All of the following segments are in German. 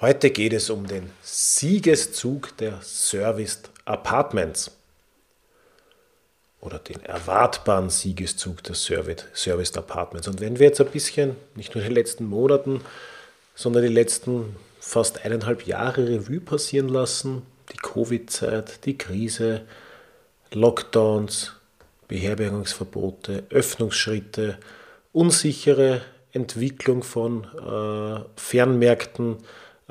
Heute geht es um den Siegeszug der Serviced Apartments oder den erwartbaren Siegeszug der Serviced Apartments. Und wenn wir jetzt ein bisschen, nicht nur in den letzten Monaten, sondern die letzten fast eineinhalb Jahre Revue passieren lassen, die Covid-Zeit, die Krise, Lockdowns, Beherbergungsverbote, Öffnungsschritte, unsichere Entwicklung von äh, Fernmärkten,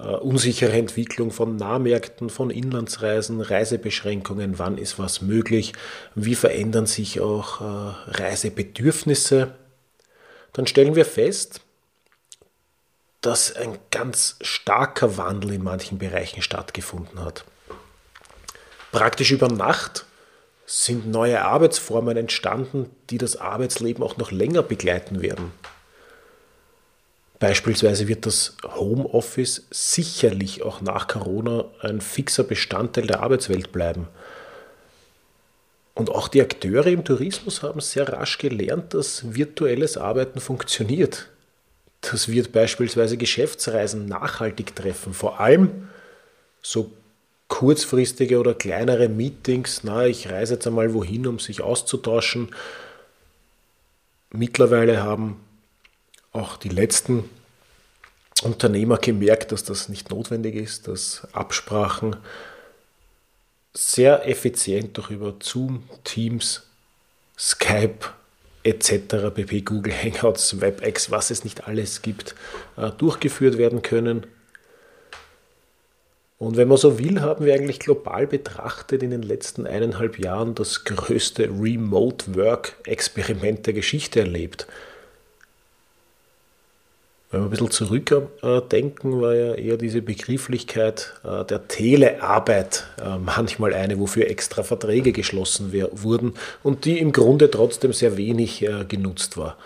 unsichere Entwicklung von Nahmärkten, von Inlandsreisen, Reisebeschränkungen, wann ist was möglich, wie verändern sich auch äh, Reisebedürfnisse, dann stellen wir fest, dass ein ganz starker Wandel in manchen Bereichen stattgefunden hat. Praktisch über Nacht sind neue Arbeitsformen entstanden, die das Arbeitsleben auch noch länger begleiten werden. Beispielsweise wird das Homeoffice sicherlich auch nach Corona ein fixer Bestandteil der Arbeitswelt bleiben. Und auch die Akteure im Tourismus haben sehr rasch gelernt, dass virtuelles Arbeiten funktioniert. Das wird beispielsweise Geschäftsreisen nachhaltig treffen, vor allem so kurzfristige oder kleinere Meetings, na, ich reise jetzt einmal wohin, um sich auszutauschen. Mittlerweile haben auch die letzten Unternehmer gemerkt, dass das nicht notwendig ist, dass Absprachen sehr effizient durch über Zoom, Teams, Skype etc., pp, Google Hangouts, WebEx, was es nicht alles gibt, äh, durchgeführt werden können. Und wenn man so will, haben wir eigentlich global betrachtet in den letzten eineinhalb Jahren das größte Remote Work-Experiment der Geschichte erlebt. Wenn wir ein bisschen zurückdenken, war ja eher diese Begrifflichkeit äh, der Telearbeit äh, manchmal eine, wofür extra Verträge geschlossen wurden und die im Grunde trotzdem sehr wenig äh, genutzt war.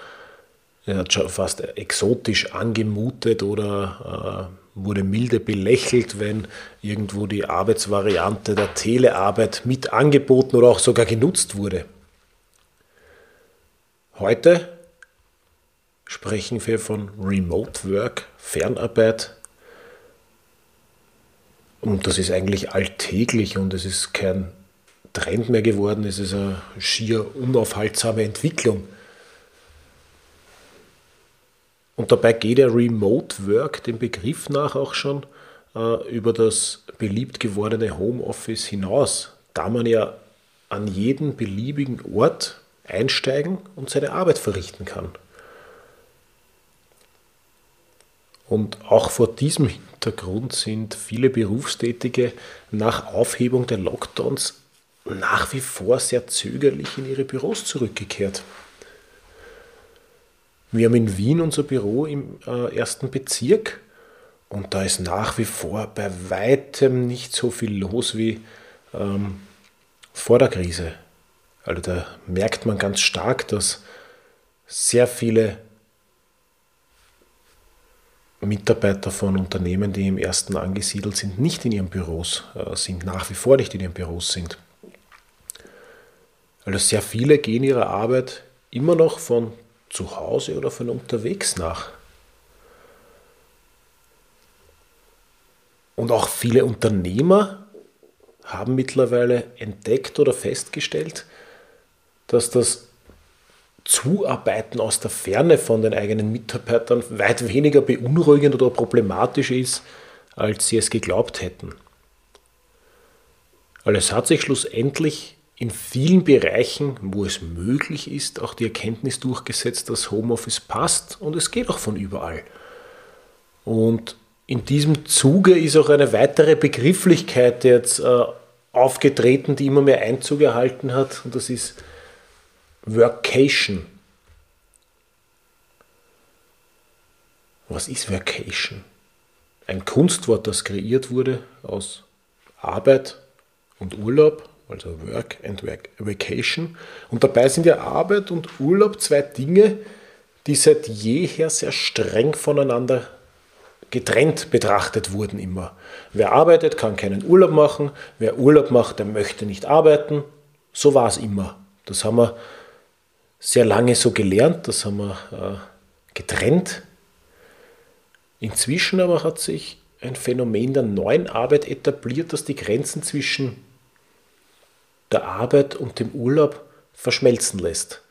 Er hat schon fast exotisch angemutet oder wurde milde belächelt, wenn irgendwo die Arbeitsvariante der Telearbeit mit angeboten oder auch sogar genutzt wurde. Heute sprechen wir von Remote Work, Fernarbeit. Und das ist eigentlich alltäglich und es ist kein Trend mehr geworden, es ist eine schier unaufhaltsame Entwicklung. Und dabei geht der Remote Work dem Begriff nach auch schon äh, über das beliebt gewordene Homeoffice hinaus, da man ja an jeden beliebigen Ort einsteigen und seine Arbeit verrichten kann. Und auch vor diesem Hintergrund sind viele Berufstätige nach Aufhebung der Lockdowns nach wie vor sehr zögerlich in ihre Büros zurückgekehrt. Wir haben in Wien unser Büro im äh, ersten Bezirk und da ist nach wie vor bei weitem nicht so viel los wie ähm, vor der Krise. Also da merkt man ganz stark, dass sehr viele Mitarbeiter von Unternehmen, die im ersten angesiedelt sind, nicht in ihren Büros äh, sind, nach wie vor nicht in ihren Büros sind. Also sehr viele gehen ihrer Arbeit immer noch von zu Hause oder von unterwegs nach. Und auch viele Unternehmer haben mittlerweile entdeckt oder festgestellt, dass das Zuarbeiten aus der Ferne von den eigenen Mitarbeitern weit weniger beunruhigend oder problematisch ist, als sie es geglaubt hätten. Also es hat sich schlussendlich in vielen Bereichen, wo es möglich ist, auch die Erkenntnis durchgesetzt, dass Homeoffice passt und es geht auch von überall. Und in diesem Zuge ist auch eine weitere Begrifflichkeit jetzt äh, aufgetreten, die immer mehr Einzug erhalten hat, und das ist Workation. Was ist Workation? ein Kunstwort, das kreiert wurde aus Arbeit und Urlaub, also Work and Vacation. Und dabei sind ja Arbeit und Urlaub zwei Dinge, die seit jeher sehr streng voneinander getrennt betrachtet wurden immer. Wer arbeitet, kann keinen Urlaub machen. Wer Urlaub macht, der möchte nicht arbeiten. So war es immer. Das haben wir sehr lange so gelernt, das haben wir äh, getrennt. Inzwischen aber hat sich ein Phänomen der neuen Arbeit etabliert, das die Grenzen zwischen der Arbeit und dem Urlaub verschmelzen lässt.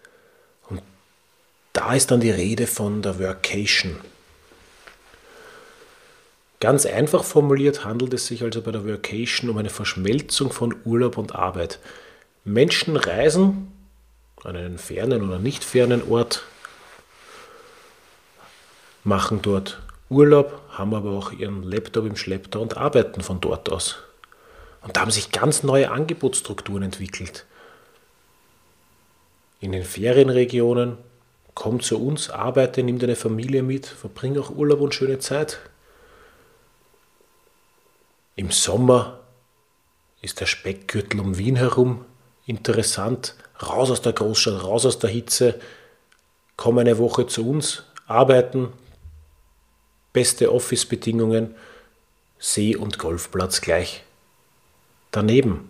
Und da ist dann die Rede von der Workation. Ganz einfach formuliert handelt es sich also bei der Workation um eine Verschmelzung von Urlaub und Arbeit. Menschen reisen an einen fernen oder nicht fernen Ort, machen dort Urlaub, haben aber auch ihren Laptop im Schlepptau und arbeiten von dort aus. Und da haben sich ganz neue Angebotsstrukturen entwickelt. In den Ferienregionen, komm zu uns, arbeite, nimm deine Familie mit, verbring auch Urlaub und schöne Zeit. Im Sommer ist der Speckgürtel um Wien herum interessant. Raus aus der Großstadt, raus aus der Hitze. Komm eine Woche zu uns, arbeiten. Beste Office-Bedingungen. See- und Golfplatz gleich daneben.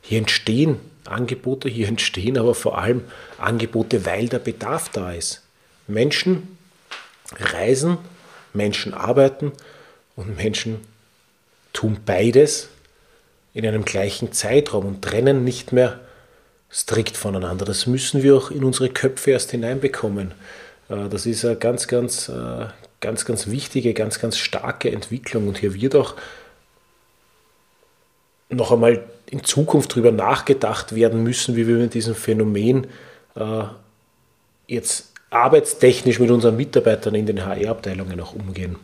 Hier entstehen Angebote, hier entstehen aber vor allem Angebote, weil der Bedarf da ist. Menschen reisen, Menschen arbeiten und Menschen tun beides in einem gleichen Zeitraum und trennen nicht mehr strikt voneinander. Das müssen wir auch in unsere Köpfe erst hineinbekommen. Äh, das ist eine ganz, ganz, äh, ganz, ganz wichtige, ganz, ganz starke Entwicklung und hier wird auch noch einmal in Zukunft darüber nachgedacht werden müssen, wie wir mit diesem Phänomen äh, jetzt arbeitstechnisch mit unseren Mitarbeitern in den HR-Abteilungen auch umgehen.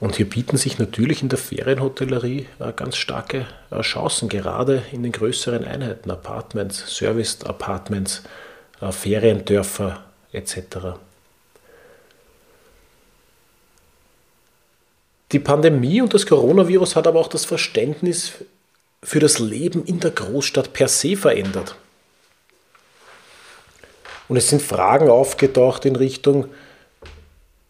Und hier bieten sich natürlich in der Ferienhotellerie äh, ganz starke äh, Chancen, gerade in den größeren Einheiten, Apartments, Service-Apartments, äh, Feriendörfer etc. Die Pandemie und das Coronavirus hat aber auch das Verständnis für das Leben in der Großstadt per se verändert. Und es sind Fragen aufgetaucht in Richtung,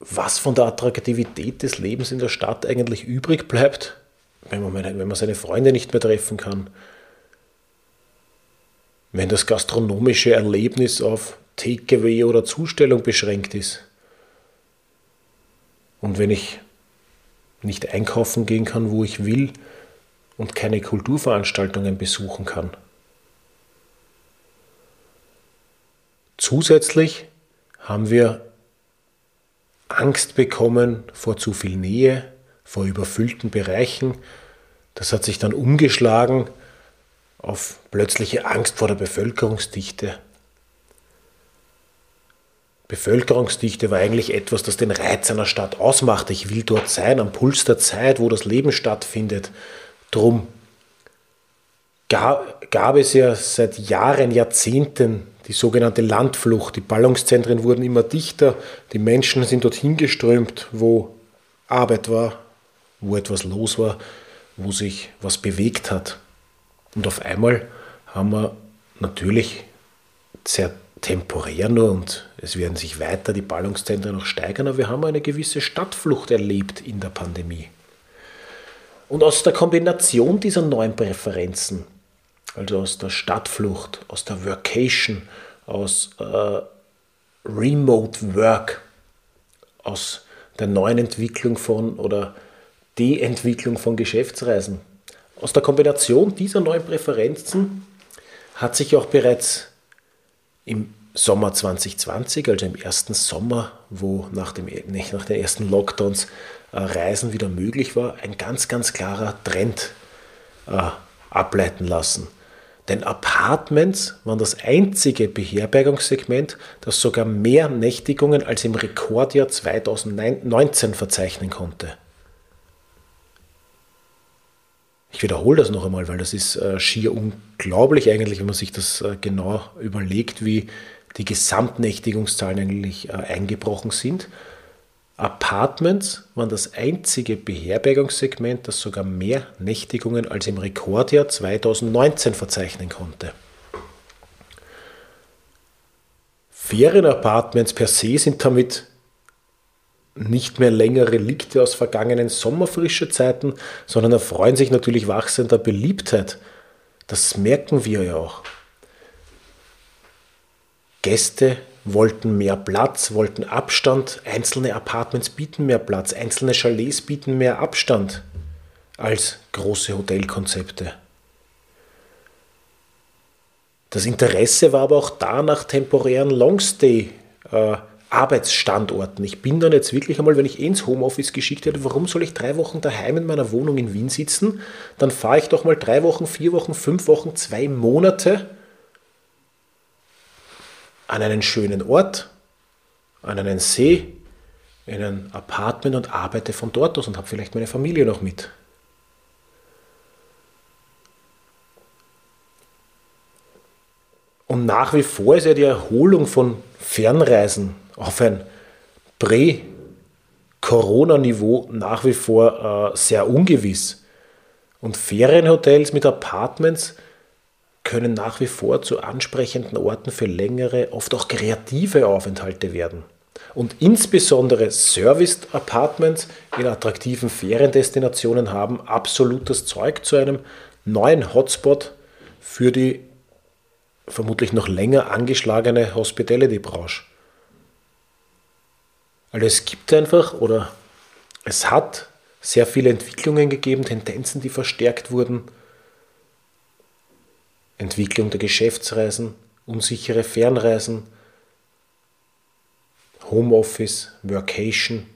was von der Attraktivität des Lebens in der Stadt eigentlich übrig bleibt, wenn man, wenn man seine Freunde nicht mehr treffen kann, wenn das gastronomische Erlebnis auf Takeaway oder Zustellung beschränkt ist und wenn ich nicht einkaufen gehen kann, wo ich will und keine Kulturveranstaltungen besuchen kann. Zusätzlich haben wir Angst bekommen vor zu viel Nähe, vor überfüllten Bereichen. Das hat sich dann umgeschlagen auf plötzliche Angst vor der Bevölkerungsdichte. Bevölkerungsdichte war eigentlich etwas, das den Reiz einer Stadt ausmacht. Ich will dort sein, am Puls der Zeit, wo das Leben stattfindet. Drum gab, gab es ja seit Jahren, Jahrzehnten die sogenannte Landflucht. Die Ballungszentren wurden immer dichter, die Menschen sind dorthin geströmt, wo Arbeit war, wo etwas los war, wo sich was bewegt hat. Und auf einmal haben wir natürlich sehr temporär nur und es werden sich weiter die Ballungszentren noch steigern, aber wir haben eine gewisse Stadtflucht erlebt in der Pandemie. Und aus der Kombination dieser neuen Präferenzen also aus der Stadtflucht, aus der Workation, aus äh, Remote Work, aus der neuen Entwicklung von oder Deentwicklung von Geschäftsreisen. Aus der Kombination dieser neuen Präferenzen hat sich auch bereits im Sommer 2020, also im ersten Sommer, wo nach, dem, nach den ersten Lockdowns äh, Reisen wieder möglich war, ein ganz, ganz klarer Trend äh, ableiten lassen. Denn Apartments waren das einzige Beherbergungssegment, das sogar mehr Nächtigungen als im Rekordjahr 2019 verzeichnen konnte. Ich wiederhole das noch einmal, weil das ist äh, schier unglaublich eigentlich, wenn man sich das äh, genau überlegt, wie die Gesamtnächtigungszahlen eigentlich äh, eingebrochen sind. Apartments waren das einzige Beherbergungssegment, das sogar mehr Nächtigungen als im Rekordjahr 2019 verzeichnen konnte. Ferienapartments per se sind damit nicht mehr länger Relikte aus vergangenen Sommerfrische-Zeiten, sondern erfreuen sich natürlich wachsender Beliebtheit. Das merken wir ja auch. Gäste wollten mehr Platz, wollten Abstand. Einzelne Apartments bieten mehr Platz, einzelne Chalets bieten mehr Abstand als große Hotelkonzepte. Das Interesse war aber auch da nach temporären Longstay. Äh. Ich bin dann jetzt wirklich einmal, wenn ich eh ins Homeoffice geschickt werde, warum soll ich drei Wochen daheim in meiner Wohnung in Wien sitzen? Dann fahre ich doch mal drei Wochen, vier Wochen, fünf Wochen, zwei Monate an einen schönen Ort, an einen See, in ein Apartment und arbeite von dort aus und habe vielleicht meine Familie noch mit. Und nach wie vor ist ja die Erholung von Fernreisen auf ein Prä-Corona-Niveau nach wie vor äh, sehr ungewiss. Und Ferienhotels mit Apartments können nach wie vor zu ansprechenden Orten für längere, oft auch kreative Aufenthalte werden. Und insbesondere Serviced Apartments in attraktiven Feriendestinationen haben absolutes Zeug zu einem neuen Hotspot für die vermutlich noch länger angeschlagene Hospitality-Branche. Also es gibt einfach oder es hat sehr viele Entwicklungen gegeben, Tendenzen, die verstärkt wurden. Entwicklung der Geschäftsreisen, unsichere Fernreisen, Homeoffice, Workation,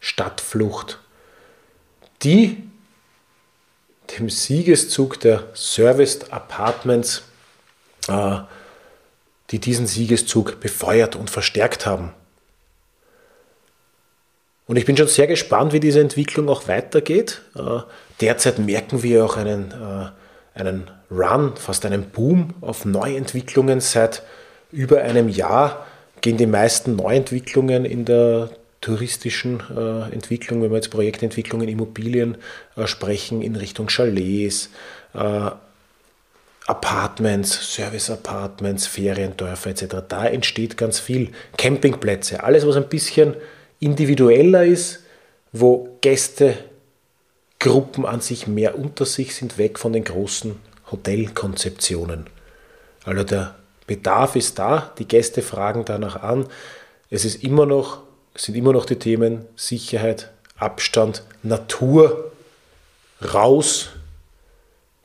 Stadtflucht, die dem Siegeszug der Serviced Apartments, äh, die diesen Siegeszug befeuert und verstärkt haben. Und ich bin schon sehr gespannt, wie diese Entwicklung auch weitergeht. Äh, derzeit merken wir auch einen, äh, einen Run, fast einen Boom auf Neuentwicklungen. Seit über einem Jahr gehen die meisten Neuentwicklungen in der touristischen äh, Entwicklung, wenn wir jetzt Projektentwicklungen, Immobilien sprechen, in Richtung Chalets, Apartments, Service-Apartments, Feriendörfer etc. Da entsteht ganz viel. Campingplätze, alles, was ein bisschen individueller ist, wo Gästegruppen an sich mehr unter sich sind, weg von den großen Hotelkonzeptionen. Also der Bedarf ist da, die Gäste fragen danach an. Es ist immer noch, sind immer noch die Themen Sicherheit, Abstand, Natur, raus,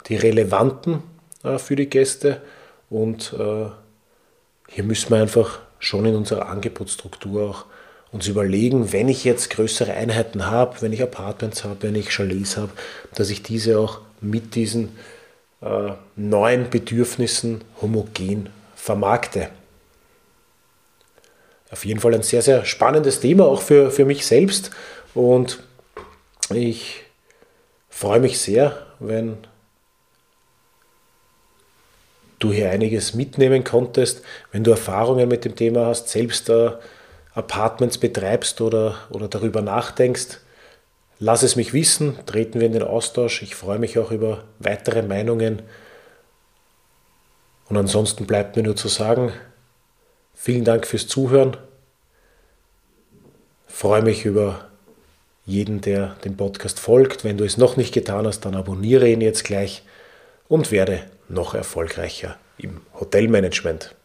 die relevanten äh, für die Gäste. Und äh, hier müssen wir einfach schon in unserer Angebotsstruktur auch uns überlegen, wenn ich jetzt größere Einheiten habe, wenn ich Apartments habe, wenn ich Chalets habe, dass ich diese auch mit diesen äh, neuen Bedürfnissen homogen vermarkte. Auf jeden Fall ein sehr, sehr spannendes Thema auch für, für mich selbst und ich freue mich sehr, wenn du hier einiges mitnehmen konntest, wenn du Erfahrungen mit dem Thema hast, selbst äh, Apartments betreibst oder, oder darüber nachdenkst, lass es mich wissen, treten wir in den Austausch. Ich freue mich auch über weitere Meinungen. Und ansonsten bleibt mir nur zu sagen, vielen Dank fürs Zuhören. Freue mich über jeden, der dem Podcast folgt. Wenn du es noch nicht getan hast, dann abonniere ihn jetzt gleich und werde noch erfolgreicher im Hotelmanagement.